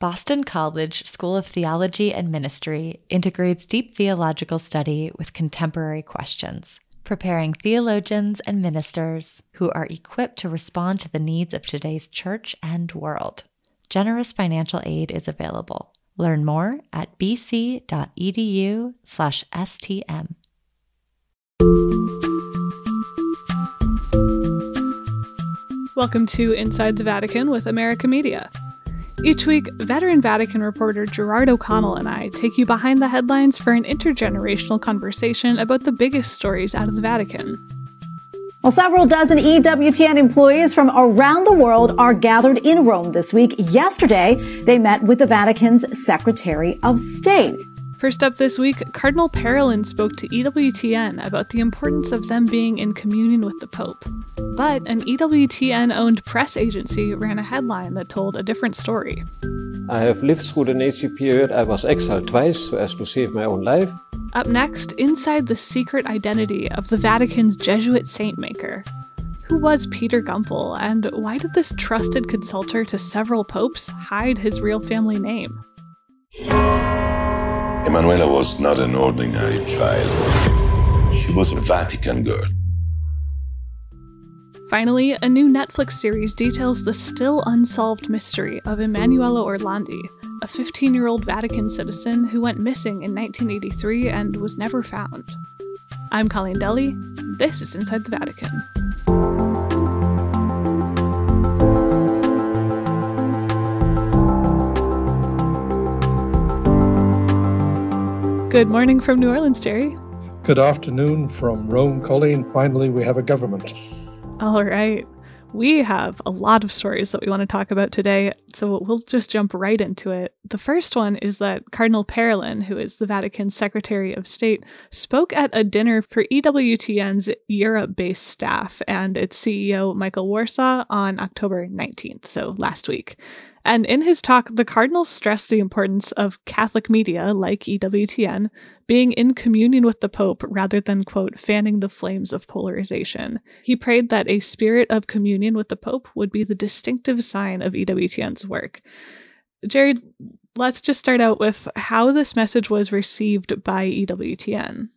Boston College School of Theology and Ministry integrates deep theological study with contemporary questions, preparing theologians and ministers who are equipped to respond to the needs of today's church and world. Generous financial aid is available. Learn more at bc.edu/stm. Welcome to Inside the Vatican with America Media. Each week, veteran Vatican reporter Gerard O'Connell and I take you behind the headlines for an intergenerational conversation about the biggest stories out of the Vatican. Well, several dozen EWTN employees from around the world are gathered in Rome this week. Yesterday, they met with the Vatican's Secretary of State. First up this week, Cardinal Parolin spoke to EWTN about the importance of them being in communion with the Pope. But an EWTN owned press agency ran a headline that told a different story. I have lived through the Nazi period. I was exiled twice so as to save my own life. Up next, inside the secret identity of the Vatican's Jesuit saint maker. Who was Peter Gumpel, and why did this trusted consultor to several popes hide his real family name? Emanuela was not an ordinary child. She was a Vatican girl. Finally, a new Netflix series details the still unsolved mystery of Emanuela Orlandi, a 15 year old Vatican citizen who went missing in 1983 and was never found. I'm Colleen Dulle. This is Inside the Vatican. Good morning from New Orleans, Jerry. Good afternoon from Rome, Colleen. Finally, we have a government. All right. We have a lot of stories that we want to talk about today, so we'll just jump right into it. The first one is that Cardinal Parolin, who is the Vatican's Secretary of State, spoke at a dinner for EWTN's Europe based staff and its CEO, Michael Warsaw, on October 19th, so last week. And in his talk, the Cardinal stressed the importance of Catholic media, like EWTN, being in communion with the Pope rather than, quote, fanning the flames of polarization. He prayed that a spirit of communion with the Pope would be the distinctive sign of EWTN's work. Jared, let's just start out with how this message was received by EWTN.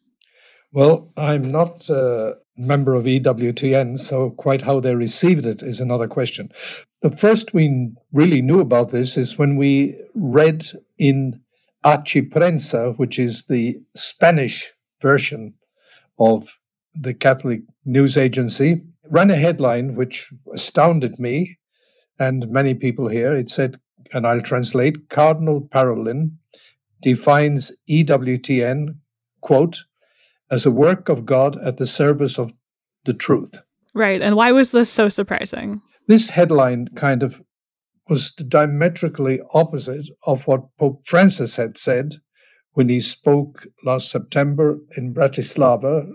Well, I'm not a member of EWTN, so quite how they received it is another question. The first we really knew about this is when we read in Aci Prensa, which is the Spanish version of the Catholic news agency, ran a headline which astounded me and many people here. It said, and I'll translate Cardinal Parolin defines EWTN, quote, as a work of God at the service of the truth. Right. And why was this so surprising? This headline kind of was diametrically opposite of what Pope Francis had said when he spoke last September in Bratislava,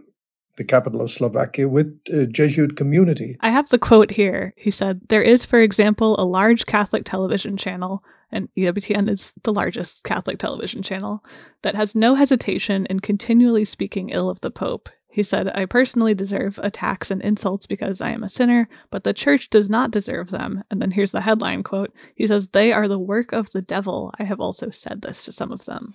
the capital of Slovakia, with a Jesuit community. I have the quote here. He said, There is, for example, a large Catholic television channel, and EWTN is the largest Catholic television channel, that has no hesitation in continually speaking ill of the Pope. He said, I personally deserve attacks and insults because I am a sinner, but the church does not deserve them. And then here's the headline quote. He says, They are the work of the devil. I have also said this to some of them.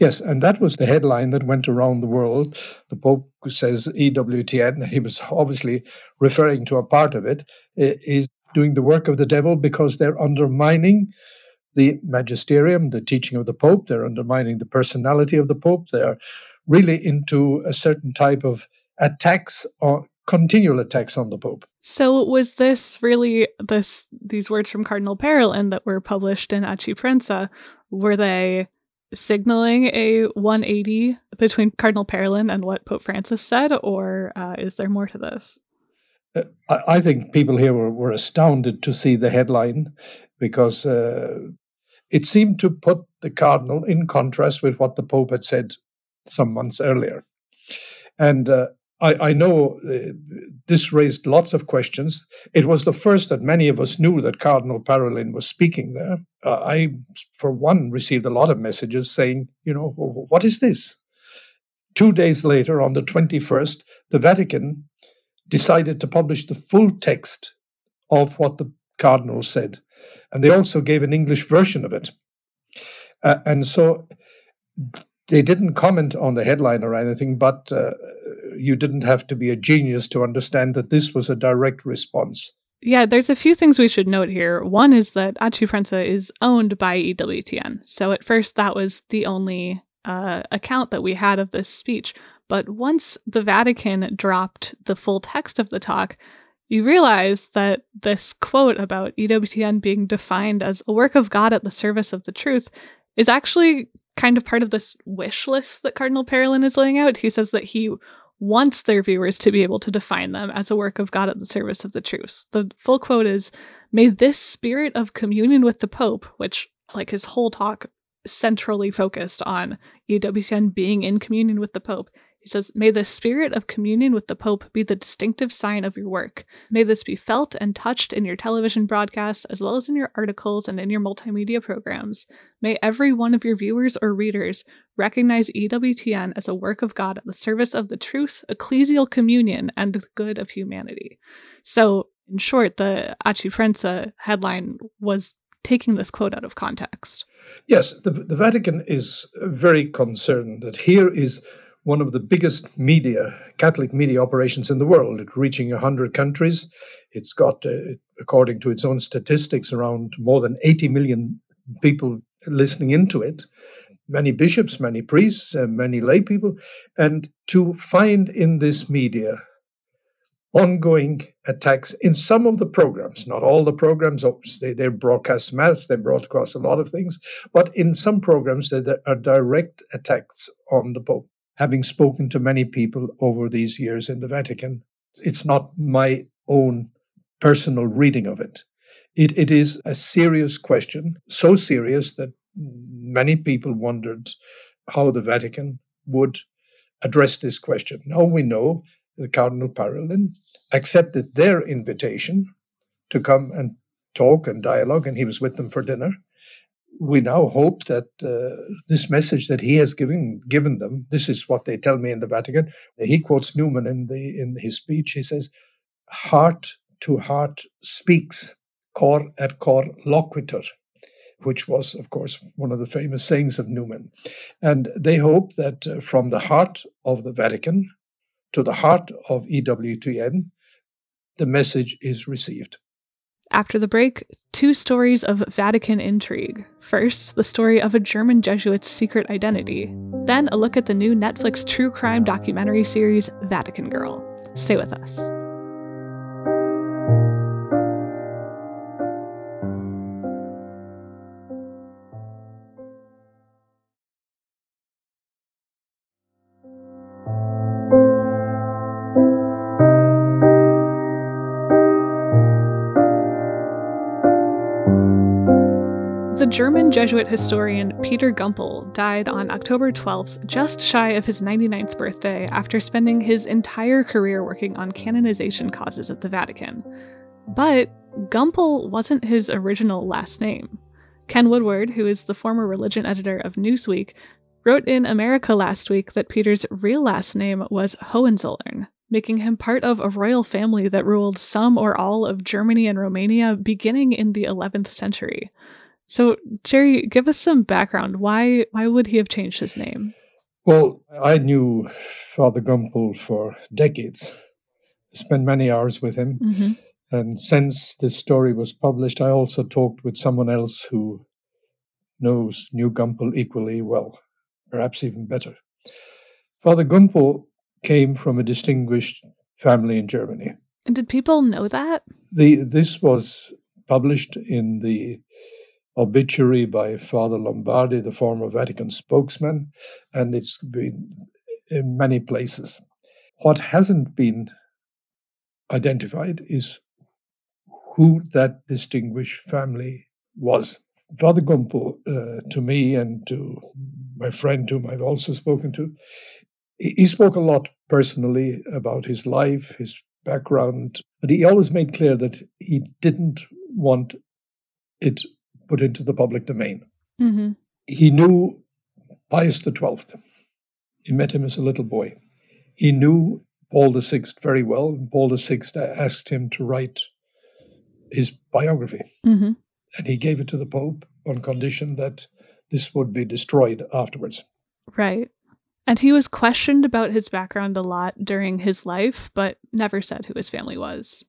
Yes, and that was the headline that went around the world. The Pope says EWTN, he was obviously referring to a part of it, is doing the work of the devil because they're undermining the magisterium, the teaching of the Pope, they're undermining the personality of the Pope, they're really into a certain type of attacks or continual attacks on the Pope. So was this really this these words from Cardinal Parolin that were published in Aci Prensa, were they signaling a 180 between Cardinal Parolin and what Pope Francis said, or uh, is there more to this? Uh, I, I, think people here were, were, astounded to see the headline because uh, it seemed to put the Cardinal in contrast with what the Pope had said some months earlier. And uh, I, I, know uh, this raised lots of questions. It was the first that many of us knew that Cardinal Parolin was speaking there. Uh, I, for one, received a lot of messages saying, you know, what is this? Two days later, on the 21st, the Vatican decided to publish the full text of what the Cardinal said. And they also gave an English version of it. Uh, and so they didn't comment on the headline or anything, but uh, you didn't have to be a genius to understand that this was a direct response. Yeah, there's a few things we should note here. One is that Aci Prensa is owned by EWTN. So at first, that was the only uh, account that we had of this speech. But once the Vatican dropped the full text of the talk, you realize that this quote about EWTN being defined as a work of God at the service of the truth is actually kind of part of this wish list that Cardinal Parolin is laying out. He says that he wants their viewers to be able to define them as a work of God at the service of the truth. The full quote is May this spirit of communion with the Pope, which, like his whole talk, centrally focused on EWTN being in communion with the Pope, he says, May the spirit of communion with the Pope be the distinctive sign of your work. May this be felt and touched in your television broadcasts, as well as in your articles and in your multimedia programs. May every one of your viewers or readers recognize EWTN as a work of God at the service of the truth, ecclesial communion, and the good of humanity. So, in short, the Aci Prensa headline was taking this quote out of context. Yes, the, the Vatican is very concerned that here is one of the biggest media, Catholic media operations in the world. It's reaching 100 countries. It's got, uh, according to its own statistics, around more than 80 million people listening into it. Many bishops, many priests, uh, many lay people. And to find in this media ongoing attacks in some of the programs, not all the programs, they, they broadcast mass, they broadcast a lot of things, but in some programs, there are direct attacks on the Pope having spoken to many people over these years in the Vatican, it's not my own personal reading of it. It, it is a serious question, so serious that many people wondered how the Vatican would address this question. Now we know that Cardinal Parolin accepted their invitation to come and talk and dialogue, and he was with them for dinner we now hope that uh, this message that he has given given them this is what they tell me in the Vatican he quotes Newman in the in his speech. He says heart to heart speaks cor ad cor loquitur which was of course one of the famous sayings of Newman. And they hope that uh, from the heart of the Vatican to the heart of EWTN the message is received after the break, two stories of Vatican intrigue. First, the story of a German Jesuit's secret identity. Then, a look at the new Netflix true crime documentary series, Vatican Girl. Stay with us. German Jesuit historian Peter Gumpel died on October 12th, just shy of his 99th birthday, after spending his entire career working on canonization causes at the Vatican. But Gumpel wasn't his original last name. Ken Woodward, who is the former religion editor of Newsweek, wrote in America last week that Peter's real last name was Hohenzollern, making him part of a royal family that ruled some or all of Germany and Romania beginning in the 11th century. So, Jerry, give us some background. Why why would he have changed his name? Well, I knew Father Gumpel for decades. I spent many hours with him. Mm-hmm. And since this story was published, I also talked with someone else who knows knew Gumpel equally well, perhaps even better. Father Gumpel came from a distinguished family in Germany. And did people know that? The this was published in the obituary by Father Lombardi, the former Vatican spokesman, and it's been in many places. What hasn't been identified is who that distinguished family was. Father Gumpel, uh, to me and to my friend whom I've also spoken to, he spoke a lot personally about his life, his background, but he always made clear that he didn't want it put into the public domain. Mm-hmm. He knew Pius XII. He met him as a little boy. He knew Paul VI very well. Paul VI asked him to write his biography. Mm-hmm. And he gave it to the Pope on condition that this would be destroyed afterwards. Right. And he was questioned about his background a lot during his life, but never said who his family was.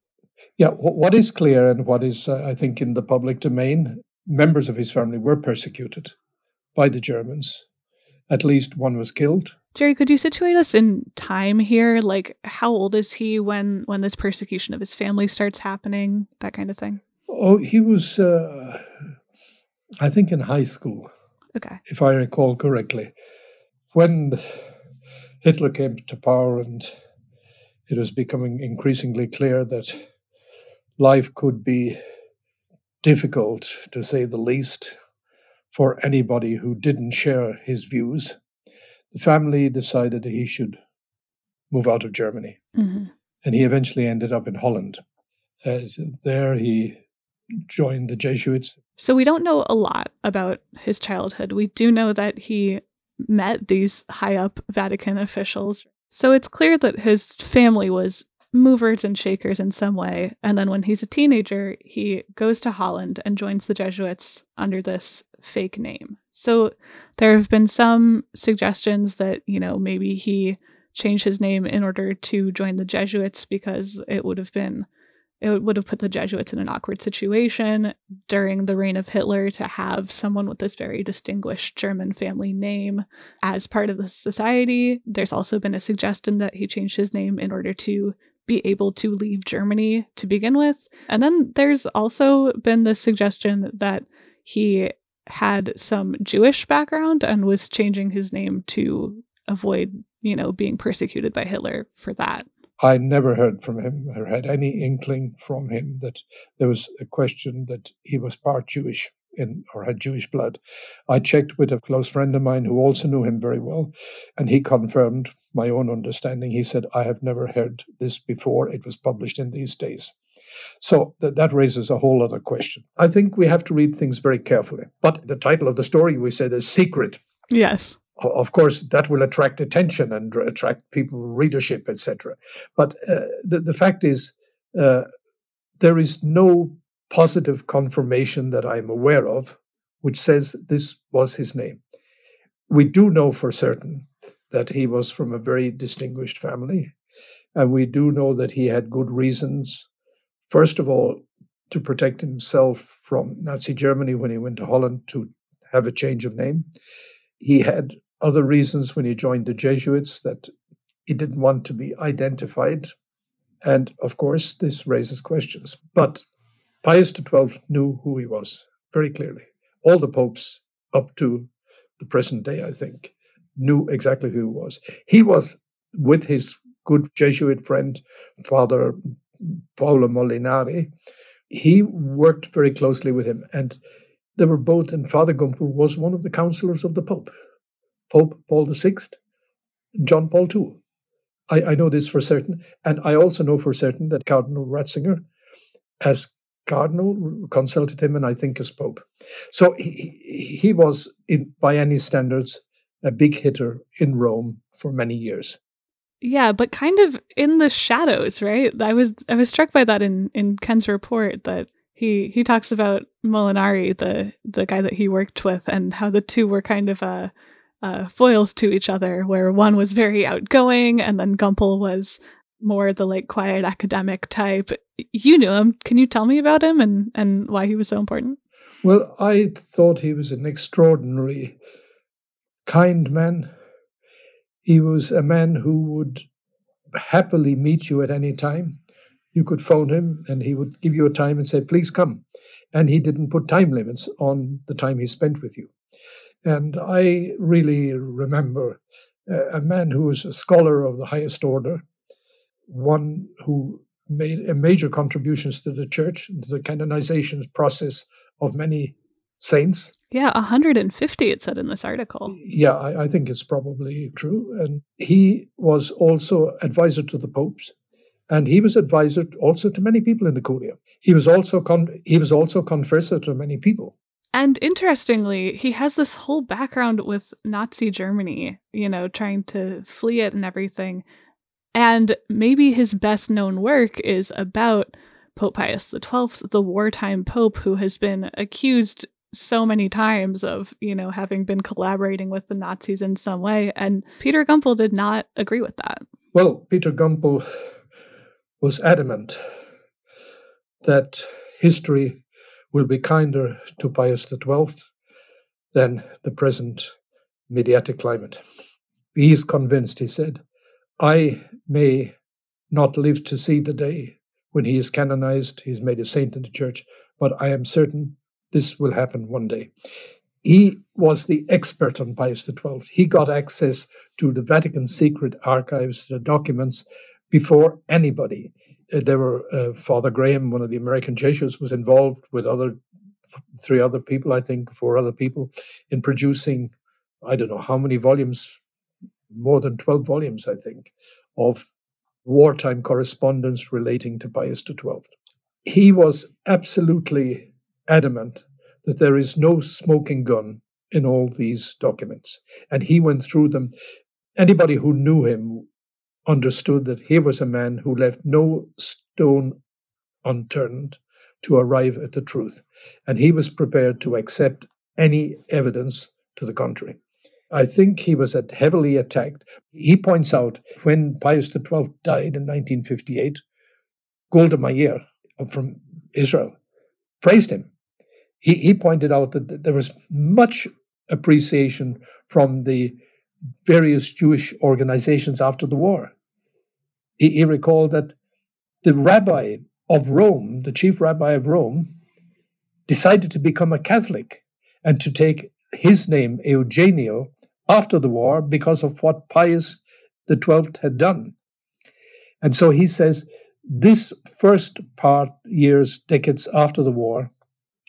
Yeah, what is clear and what is, uh, I think, in the public domain, members of his family were persecuted by the Germans. At least one was killed. Jerry, could you situate us in time here? Like, how old is he when when this persecution of his family starts happening? That kind of thing. Oh, he was, uh, I think, in high school. Okay. If I recall correctly, when Hitler came to power and it was becoming increasingly clear that life could be difficult, to say the least, for anybody who didn't share his views, the family decided he should move out of Germany. Mm-hmm. And he eventually ended up in Holland. As there, he joined the Jesuits. So we don't know a lot about his childhood. We do know that he met these high up Vatican officials. So it's clear that his family was movers and shakers in some way. And then when he's a teenager, he goes to Holland and joins the Jesuits under this fake name. So there have been some suggestions that, you know, maybe he changed his name in order to join the Jesuits because it would have been it would have put the Jesuits in an awkward situation during the reign of Hitler to have someone with this very distinguished German family name as part of the society. There's also been a suggestion that he changed his name in order to be able to leave Germany to begin with. And then there's also been the suggestion that he had some Jewish background and was changing his name to avoid, you know, being persecuted by Hitler for that. I never heard from him or had any inkling from him that there was a question that he was part Jewish in or had Jewish blood. I checked with a close friend of mine who also knew him very well, and he confirmed my own understanding. He said, I have never heard this before. It was published in these days. So th- that raises a whole other question. I think we have to read things very carefully. But the title of the story we said is Secret. Yes of course that will attract attention and attract people readership etc but uh, the, the fact is uh, there is no positive confirmation that i'm aware of which says this was his name we do know for certain that he was from a very distinguished family and we do know that he had good reasons first of all to protect himself from nazi germany when he went to holland to have a change of name he had other reasons when he joined the Jesuits that he didn't want to be identified. And of course, this raises questions. But Pius XII knew who he was very clearly. All the popes up to the present day, I think, knew exactly who he was. He was with his good Jesuit friend, Father Paolo Molinari. He worked very closely with him, and they were both, and Father Gumpel was one of the counselors of the Pope. Pope Paul VI, John Paul II. I, I know this for certain. And I also know for certain that Cardinal Ratzinger, as cardinal, consulted him and I think as Pope. So he, he was, in, by any standards, a big hitter in Rome for many years. Yeah, but kind of in the shadows, right? I was I was struck by that in in Ken's report that he he talks about Molinari, the the guy that he worked with, and how the two were kind of uh uh, foils to each other, where one was very outgoing and then Gumpel was more the like quiet academic type. You knew him. Can you tell me about him and, and why he was so important? Well, I thought he was an extraordinary, kind man. He was a man who would happily meet you at any time. You could phone him and he would give you a time and say, please come. And he didn't put time limits on the time he spent with you. And I really remember uh, a man who was a scholar of the highest order, one who made major contributions to the church, to the canonization process of many saints. Yeah, 150, it said in this article. Yeah, I, I, think it's probably true. And he was also advisor to the popes. And he was advisor also to many people in the Curia. He was also con- he was also confessor to many people. And interestingly, he has this whole background with Nazi Germany, you know, trying to flee it and everything. And maybe his best known work is about Pope Pius XII, the wartime pope who has been accused so many times of, you know, having been collaborating with the Nazis in some way. And Peter Gumpel did not agree with that. Well, Peter Gumpel was adamant that history will be kinder to Pius XII than the present mediatic climate. He is convinced, he said, I may not live to see the day when he is canonized, he's made a saint in the church, but I am certain this will happen one day. He was the expert on Pius XII. He got access to the Vatican secret archives, the documents, before anybody. Uh, there were uh, Father Graham, one of the American Jesuits, was involved with other three other people, I think, four other people, in producing I don't know how many volumes, more than twelve volumes, I think, of wartime correspondence relating to Pius XII. He was absolutely adamant that there is no smoking gun in all these documents. And he went through them. Anybody who knew him understood that he was a man who left no stone unturned to arrive at the truth. And he was prepared to accept any evidence to the contrary. I think he was heavily attacked. He points out when Pius XII died in 1958, Golda Meir from Israel praised him he, he pointed out that there was much appreciation from the various Jewish organizations after the war. He, he recalled that the rabbi of Rome, the chief rabbi of Rome, decided to become a Catholic and to take his name, Eugenio, after the war because of what Pius XII had done. And so he says this first part, years, decades after the war,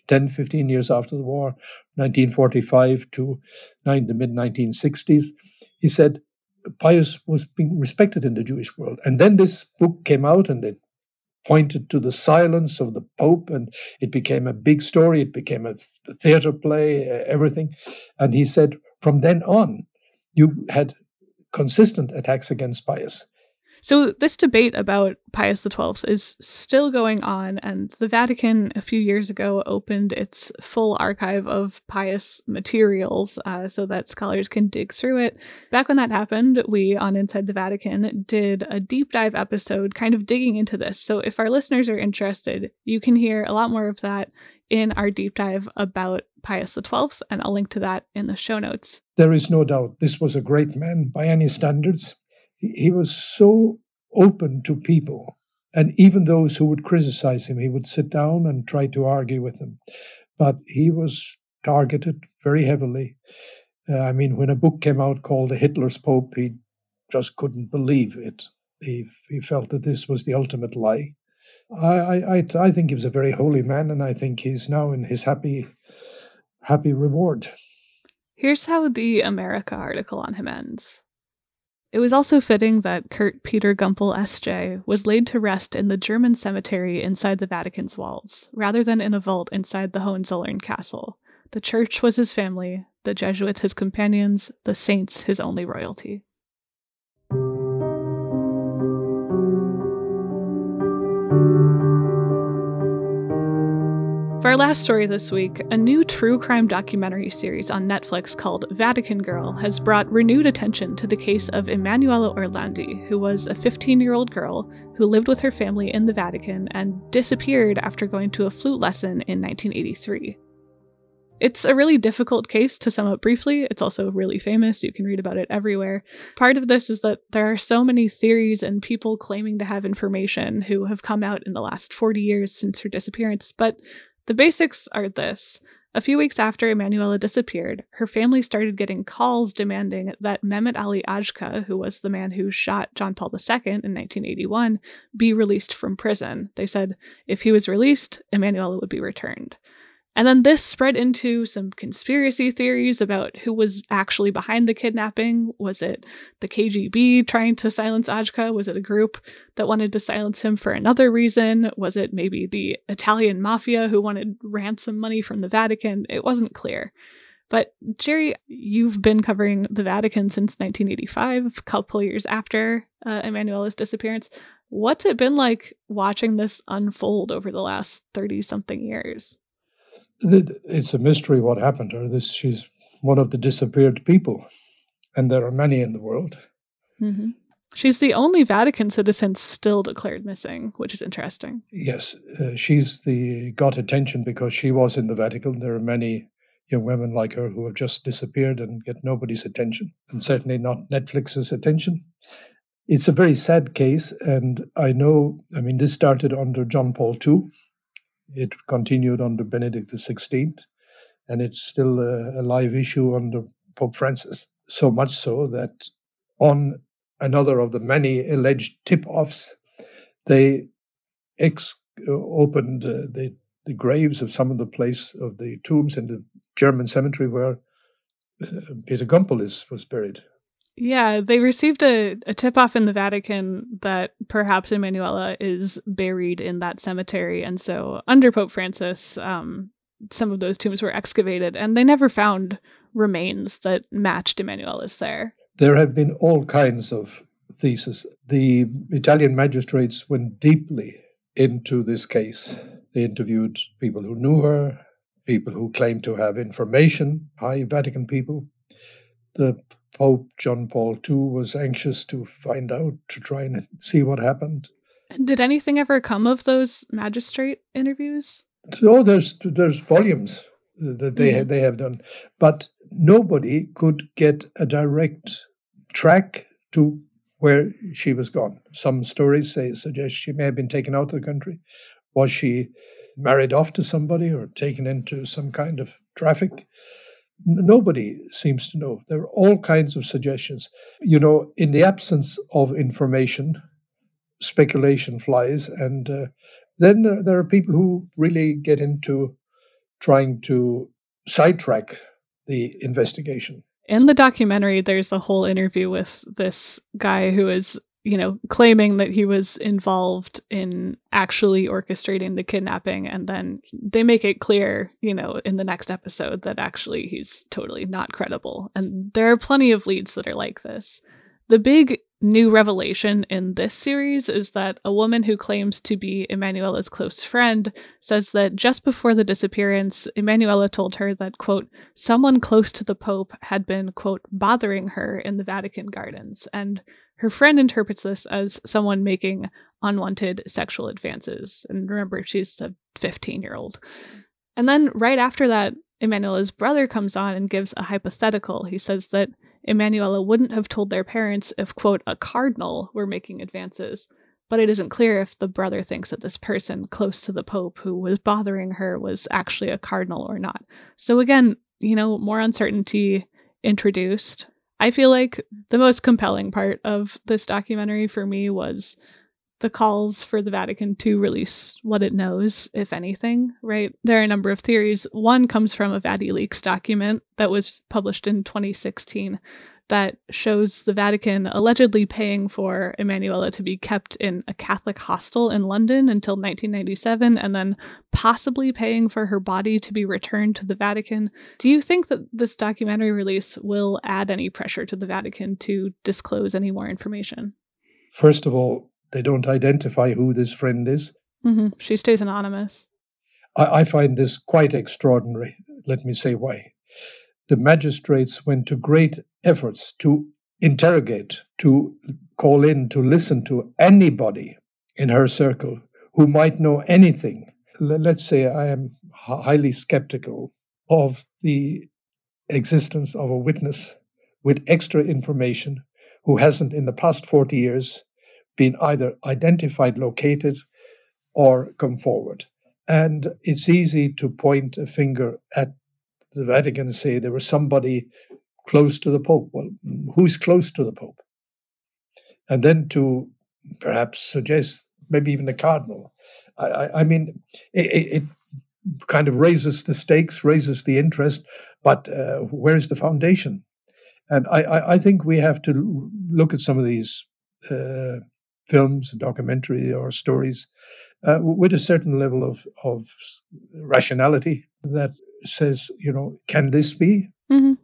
10, 15 years after the war, 1945 to nine, the mid 1960s, he said Pius was being respected in the Jewish world. And then this book came out and it pointed to the silence of the Pope, and it became a big story. It became a theater play, everything. And he said, from then on, you had consistent attacks against Pius. So, this debate about Pius XII is still going on, and the Vatican a few years ago opened its full archive of Pius materials uh, so that scholars can dig through it. Back when that happened, we on Inside the Vatican did a deep dive episode kind of digging into this. So, if our listeners are interested, you can hear a lot more of that in our deep dive about Pius XII, and I'll link to that in the show notes. There is no doubt this was a great man by any standards he was so open to people. And even those who would criticize him, he would sit down and try to argue with them. But he was targeted very heavily. Uh, I mean, when a book came out called The Hitler's Pope, he just couldn't believe it. He, he felt that this was the ultimate lie. I, I, I think he was a very holy man, and I think he's now in his happy, happy reward. Here's how the America article on him ends. It was also fitting that Kurt Peter Gumpel S.J. was laid to rest in the German cemetery inside the Vatican's walls, rather than in a vault inside the Hohenzollern castle. The church was his family, the Jesuits his companions, the saints his only royalty. Our last story this week, a new true crime documentary series on Netflix called Vatican Girl has brought renewed attention to the case of Emanuela Orlandi, who was a 15 year old girl who lived with her family in the Vatican and disappeared after going to a flute lesson in 1983. It's a really difficult case to sum up briefly. It's also really famous. You can read about it everywhere. Part of this is that there are so many theories and people claiming to have information who have come out in the last 40 years since her disappearance, but the basics are this. A few weeks after Emanuela disappeared, her family started getting calls demanding that Mehmet Ali Agca, who was the man who shot John Paul II in 1981, be released from prison. They said if he was released, Emanuela would be returned. And then this spread into some conspiracy theories about who was actually behind the kidnapping. Was it the KGB trying to silence Agca? Was it a group that wanted to silence him for another reason? Was it maybe the Italian mafia who wanted ransom money from the Vatican? It wasn't clear. But Jerry, you've been covering the Vatican since 1985, a couple years after uh, Emanuela's disappearance. What's it been like watching this unfold over the last 30 something years? It's a mystery what happened to her. This she's one of the disappeared people, and there are many in the world. Mm-hmm. She's the only Vatican citizen still declared missing, which is interesting. Yes, uh, she's the got attention because she was in the Vatican. There are many young women like her who have just disappeared and get nobody's attention, and certainly not Netflix's attention. It's a very sad case, and I know. I mean, this started under John Paul II. It continued under Benedict XVI, and it's still a, a live issue under Pope Francis. So much so that on another of the many alleged tip-offs, they ex- opened uh, the, the graves of some of the place of the tombs in the German cemetery where uh, Peter Gumpel is was buried. Yeah, they received a, a tip off in the Vatican that perhaps Emanuela is buried in that cemetery. And so, under Pope Francis, um, some of those tombs were excavated and they never found remains that matched Emanuela's there. There have been all kinds of theses. The Italian magistrates went deeply into this case. They interviewed people who knew her, people who claimed to have information, high Vatican people. The Pope John Paul II was anxious to find out, to try and see what happened. Did anything ever come of those magistrate interviews? Oh, there's there's volumes that they mm. they have done, but nobody could get a direct track to where she was gone. Some stories say suggest she may have been taken out of the country. Was she married off to somebody or taken into some kind of traffic? Nobody seems to know. There are all kinds of suggestions. You know, in the absence of information, speculation flies, and uh, then there are people who really get into trying to sidetrack the investigation in the documentary there's a whole interview with this guy who is you know claiming that he was involved in actually orchestrating the kidnapping and then they make it clear you know in the next episode that actually he's totally not credible and there are plenty of leads that are like this the big new revelation in this series is that a woman who claims to be Emanuela's close friend says that just before the disappearance, Emanuela told her that, quote, someone close to the Pope had been, quote, bothering her in the Vatican gardens. And her friend interprets this as someone making unwanted sexual advances. And remember, she's a 15 year old. And then right after that, Emanuela's brother comes on and gives a hypothetical. He says that Emanuela wouldn't have told their parents if, quote, a cardinal were making advances. But it isn't clear if the brother thinks that this person close to the Pope who was bothering her was actually a cardinal or not. So again, you know, more uncertainty introduced. I feel like the most compelling part of this documentary for me was the calls for the Vatican to release what it knows, if anything, right? There are a number of theories. One comes from a VatiLeaks document that was published in 2016 that shows the Vatican allegedly paying for Emanuela to be kept in a Catholic hostel in London until 1997 and then possibly paying for her body to be returned to the Vatican. Do you think that this documentary release will add any pressure to the Vatican to disclose any more information? First of all, they don't identify who this friend is. Mm-hmm. She stays anonymous. I, I find this quite extraordinary. Let me say why. The magistrates went to great efforts to interrogate, to call in, to listen to anybody in her circle who might know anything. Let's say I am highly skeptical of the existence of a witness with extra information who hasn't, in the past 40 years, been either identified, located, or come forward. And it's easy to point a finger at the Vatican say there was somebody close to the Pope. Well, who's close to the Pope? And then to perhaps suggest maybe even a cardinal. I, I, I mean, it, it, kind of raises the stakes, raises the interest, but uh, where's the foundation? And I, I, think we have to look at some of these uh, films, documentary, or stories uh, with a certain level of, of rationality that says, you know, can this be? Mm-hmm.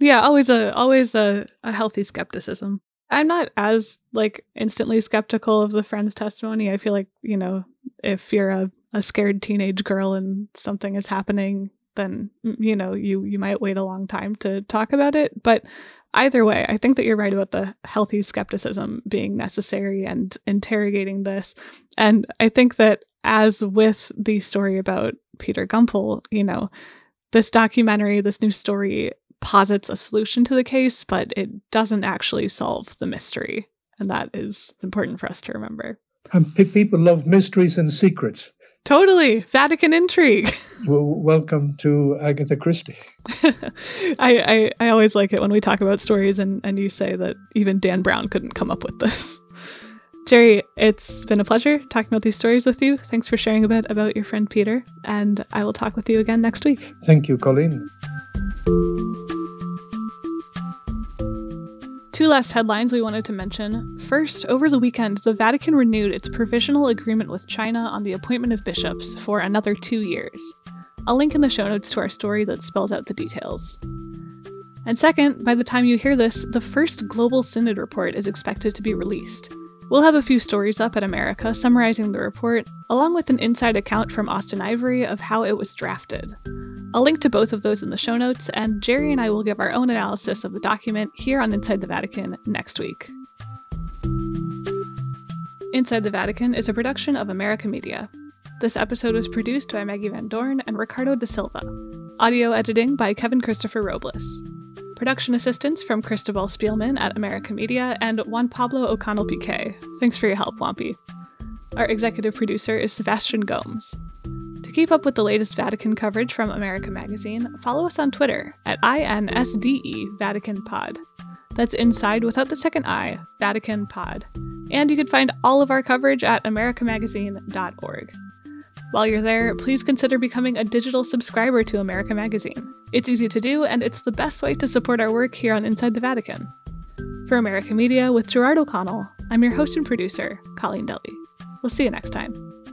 Yeah, always a always a, a healthy skepticism. I'm not as like instantly skeptical of the friend's testimony. I feel like you know, if you're a, a scared teenage girl and something is happening, then you know you you might wait a long time to talk about it. But either way, I think that you're right about the healthy skepticism being necessary and interrogating this. And I think that as with the story about Peter Gumpel, you know, this documentary, this new story posits a solution to the case, but it doesn't actually solve the mystery. And that is important for us to remember. And people love mysteries and secrets. Totally. Vatican intrigue. well, welcome to Agatha Christie. I, I, I always like it when we talk about stories and, and you say that even Dan Brown couldn't come up with this. Jerry, it's been a pleasure talking about these stories with you. Thanks for sharing a bit about your friend Peter, and I will talk with you again next week. Thank you, Colleen. Two last headlines we wanted to mention. First, over the weekend, the Vatican renewed its provisional agreement with China on the appointment of bishops for another two years. I'll link in the show notes to our story that spells out the details. And second, by the time you hear this, the first Global Synod report is expected to be released. We'll have a few stories up at America summarizing the report, along with an inside account from Austen Ivereigh of how it was drafted. I'll link to both of those in the show notes, and Jerry and I will give our own analysis of the document here on Inside the Vatican next week. Inside the Vatican is a production of America Media. This episode was produced by Maggie Van Dorn and Ricardo da Silva. Audio editing by Kevin Christopher Robles. Production assistance from Cristobal Spielman at America Media and Juan Pablo O'Connell Piquet. Thanks for your help, Wampy. Our executive producer is Sebastian Gomes To keep up with the latest Vatican coverage from America Magazine, follow us on Twitter at INSDE Vatican Pod. That's inside without the second I, Vatican Pod. And you can find all of our coverage at americamagazine.org. While you're there, please consider becoming a digital subscriber to America Magazine. It's easy to do, and it's the best way to support our work here on Inside the Vatican. For America Media with Gerard O'Connell, I'm your host and producer, Colleen Dulle. We'll see you next time.